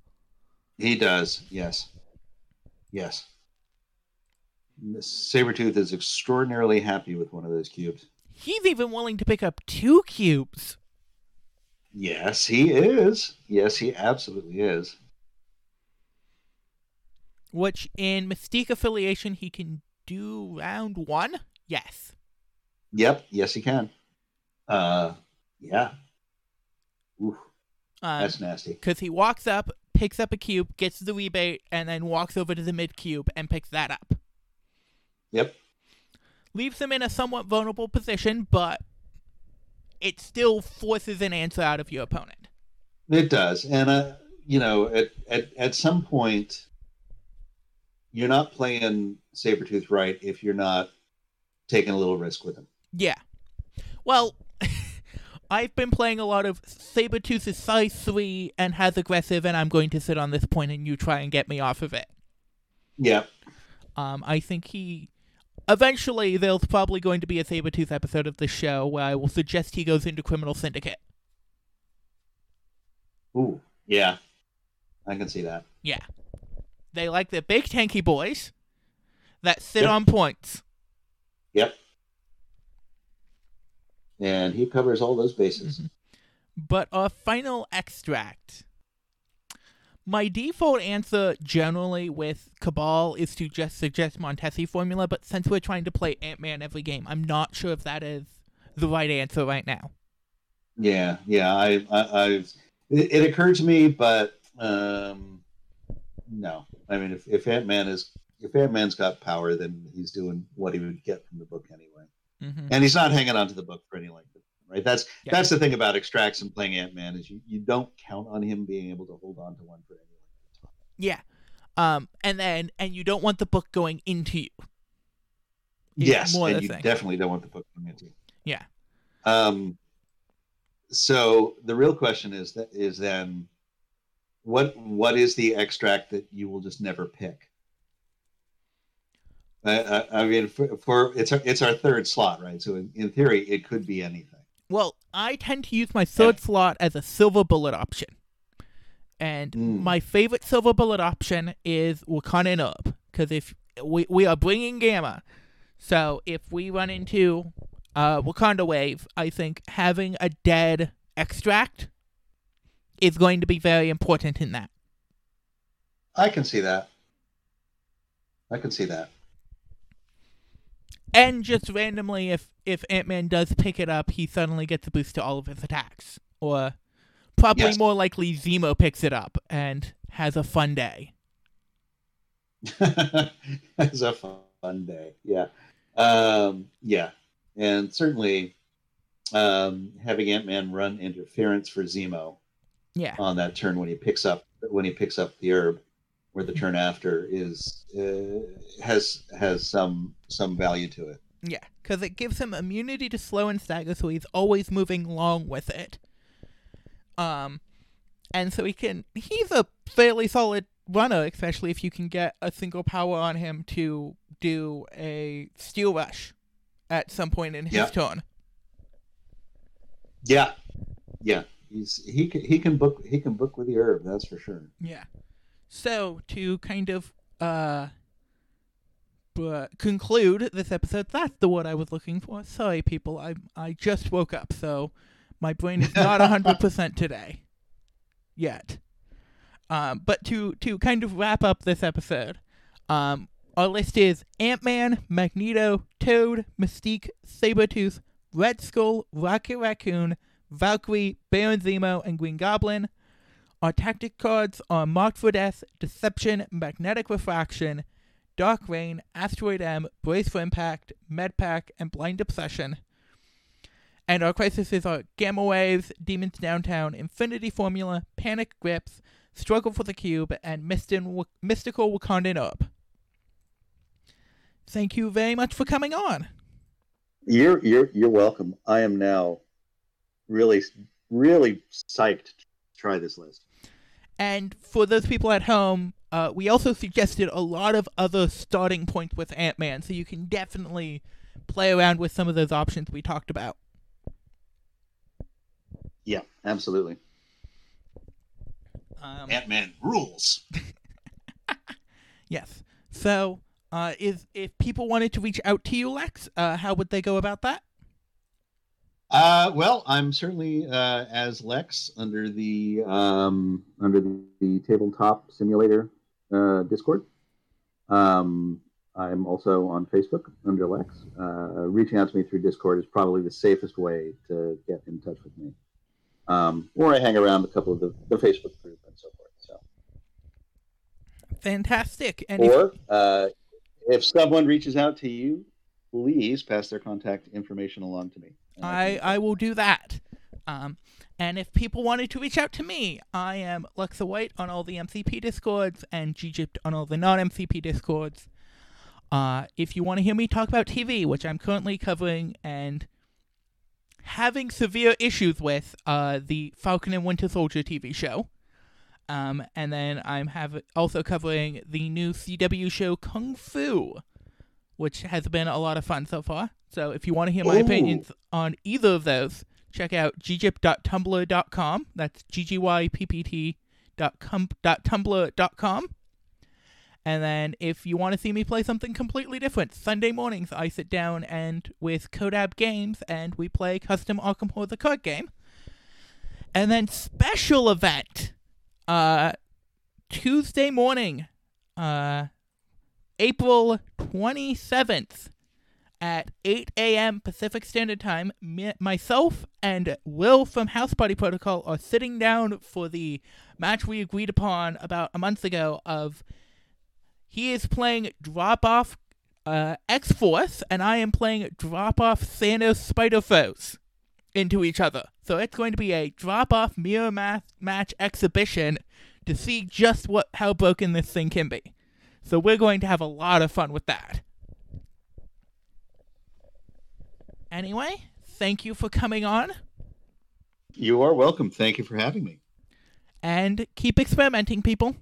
He does, yes, yes. Sabretooth is extraordinarily happy with one of those cubes. He's even willing to pick up two cubes. Yes, he is. Yes, he absolutely is. which in Mystique affiliation he can do round one. Yes. Yep, yes, he can. Uh, yeah. Oof, Um, that's nasty. because he walks up, picks up a cube, gets the rebate, and then walks over to the mid cube and picks that up. Yep. Leaves them in a somewhat vulnerable position, but it still forces an answer out of your opponent. It does, and uh, you know, at, at at some point, you're not playing Sabretooth right if you're not taking a little risk with him. Yeah. Well, [laughs] I've been playing a lot of Sabretooth is size 3 and has aggressive, and I'm going to sit on this point and you try and get me off of it. Yeah, Um, I think he. Eventually, there's probably going to be a Sabretooth episode of the show where I will suggest he goes into Criminal Syndicate. ooh, yeah, I can see that. Yeah. They like the big tanky boys that sit Yep. on points. Yep. And he covers all those bases. Mhm. But our final extract. My default answer generally with Cabal is to just suggest Montesi formula, but since we're trying to play Ant Man every game, I'm not sure if that is the right answer right now. Yeah, yeah. I, I I've it, it occurred to me, but um, no. I mean, if if Ant Man is if Ant Man's got power, then he's doing what he would get from the book anyway. hmm and he's not hanging on to the book for any length right? That's Yeah. that's the thing about extracts and playing Ant Man is you, you don't count on him being able to hold on to one for any length of time. Yeah. Um, and then and you don't want the book going into you. Yes, and you thing. definitely don't want the book coming into. You. Yeah. Um. So the real question is that is then, what what is the extract that you will just never pick? I, I, I mean, for, for it's our, it's our third slot, right? So in, in theory, it could be anything. Well, I tend to use my third slot as a silver bullet option. And Mm. my favorite silver bullet option is Wakanda Herb. Because if we, we are bringing Gamma, so if we run into uh, Wakanda Wave, I think having a dead extract is going to be very important in that. I can see that. I can see that. And just randomly, if, if Ant Man does pick it up, he suddenly gets a boost to all of his attacks. Or probably Yes. more likely Zemo picks it up and has a fun day. [laughs] it's a fun day. Yeah. Um, yeah. And certainly um, having Ant Man run interference for Zemo Yeah. on that turn when he picks up when he picks up the herb or the turn after is uh, has has some some value to it. Yeah, because it gives him immunity to slow and stagger, so he's always moving along with it. Um, and so he can. He's a fairly solid runner, especially if you can get a single power on him to do a steel rush at some point in his Yeah. turn. Yeah, yeah. He's he can he can book he can book with the herb. That's for sure. Yeah. So to kind of uh conclude this episode, that's the word I was looking for. Sorry, people. I I just woke up, so my brain is not hundred percent [laughs] today yet. Um, but to to kind of wrap up this episode, um, our list is Ant Man, Magneto, Toad, Mystique, Sabretooth, Red Skull, Rocket Raccoon, Valkyrie, Baron Zemo, and Green Goblin. Our tactic cards are uh, Marked for Death, Deception, Magnetic Refraction, Dark Reign, Asteroid M, Brace for Impact, Medpack, and Blind Obsession. And our crises are Gamma Waves, Demons Downtown, Infinity Formula, Panic Grips, Struggle for the Cube, and Mystical Wakandan Up. Thank you very much for coming on. You're you're you're welcome. I am now really really psyched to try this list. And for those people at home, uh, we also suggested a lot of other starting points with Ant Man, so you can definitely play around with some of those options we talked about. Yeah, absolutely. Um, Ant Man rules. [laughs] Yes. So, uh, is if people wanted to reach out to you, Lex, uh, how would they go about that? Uh, well, I'm certainly uh, as Lex under the um, under the, tabletop simulator uh, Discord. Um, I'm also on Facebook under Lex. Uh, reaching out to me through Discord is probably the safest way to get in touch with me. Um, or I hang around a couple of the, the Facebook group and so forth. So, Fantastic. And if, or uh, if someone reaches out to you, please pass their contact information along to me. I, I will do that. Um, and if people wanted to reach out to me, I am Lexa White on all the MCP discords and Gypt on all the non-MCP discords. Uh, if you want to hear me talk about TV, which I'm currently covering and having severe issues with, uh, the Falcon and Winter Soldier TV show. Um, and then I'm have also covering the new CW show Kung Fu, which has been a lot of fun so far. So if you want to hear my Ooh. opinions on either of those, check out ggip.tumblr.com. That's ggYPPT dot com dot tumblr dot com. And then if you want to see me play something completely different, Sunday mornings I sit down and with Codab Games and we play custom Arkham Horror the card game. And then special event, uh, Tuesday morning, uh, April 27th at 8 a.m. Pacific Standard Time, me, myself and Will from House Party Protocol are sitting down for the match we agreed upon about a month ago of he is playing Drop Off uh, X Force, and I am playing Drop Off Thanos Spider Foes into each other. So it's going to be a drop off mirror math match exhibition to see just what how broken this thing can be. So we're going to have a lot of fun with that. Anyway, thank you for coming on You are welcome. Thank you for having me. and keep experimenting, people.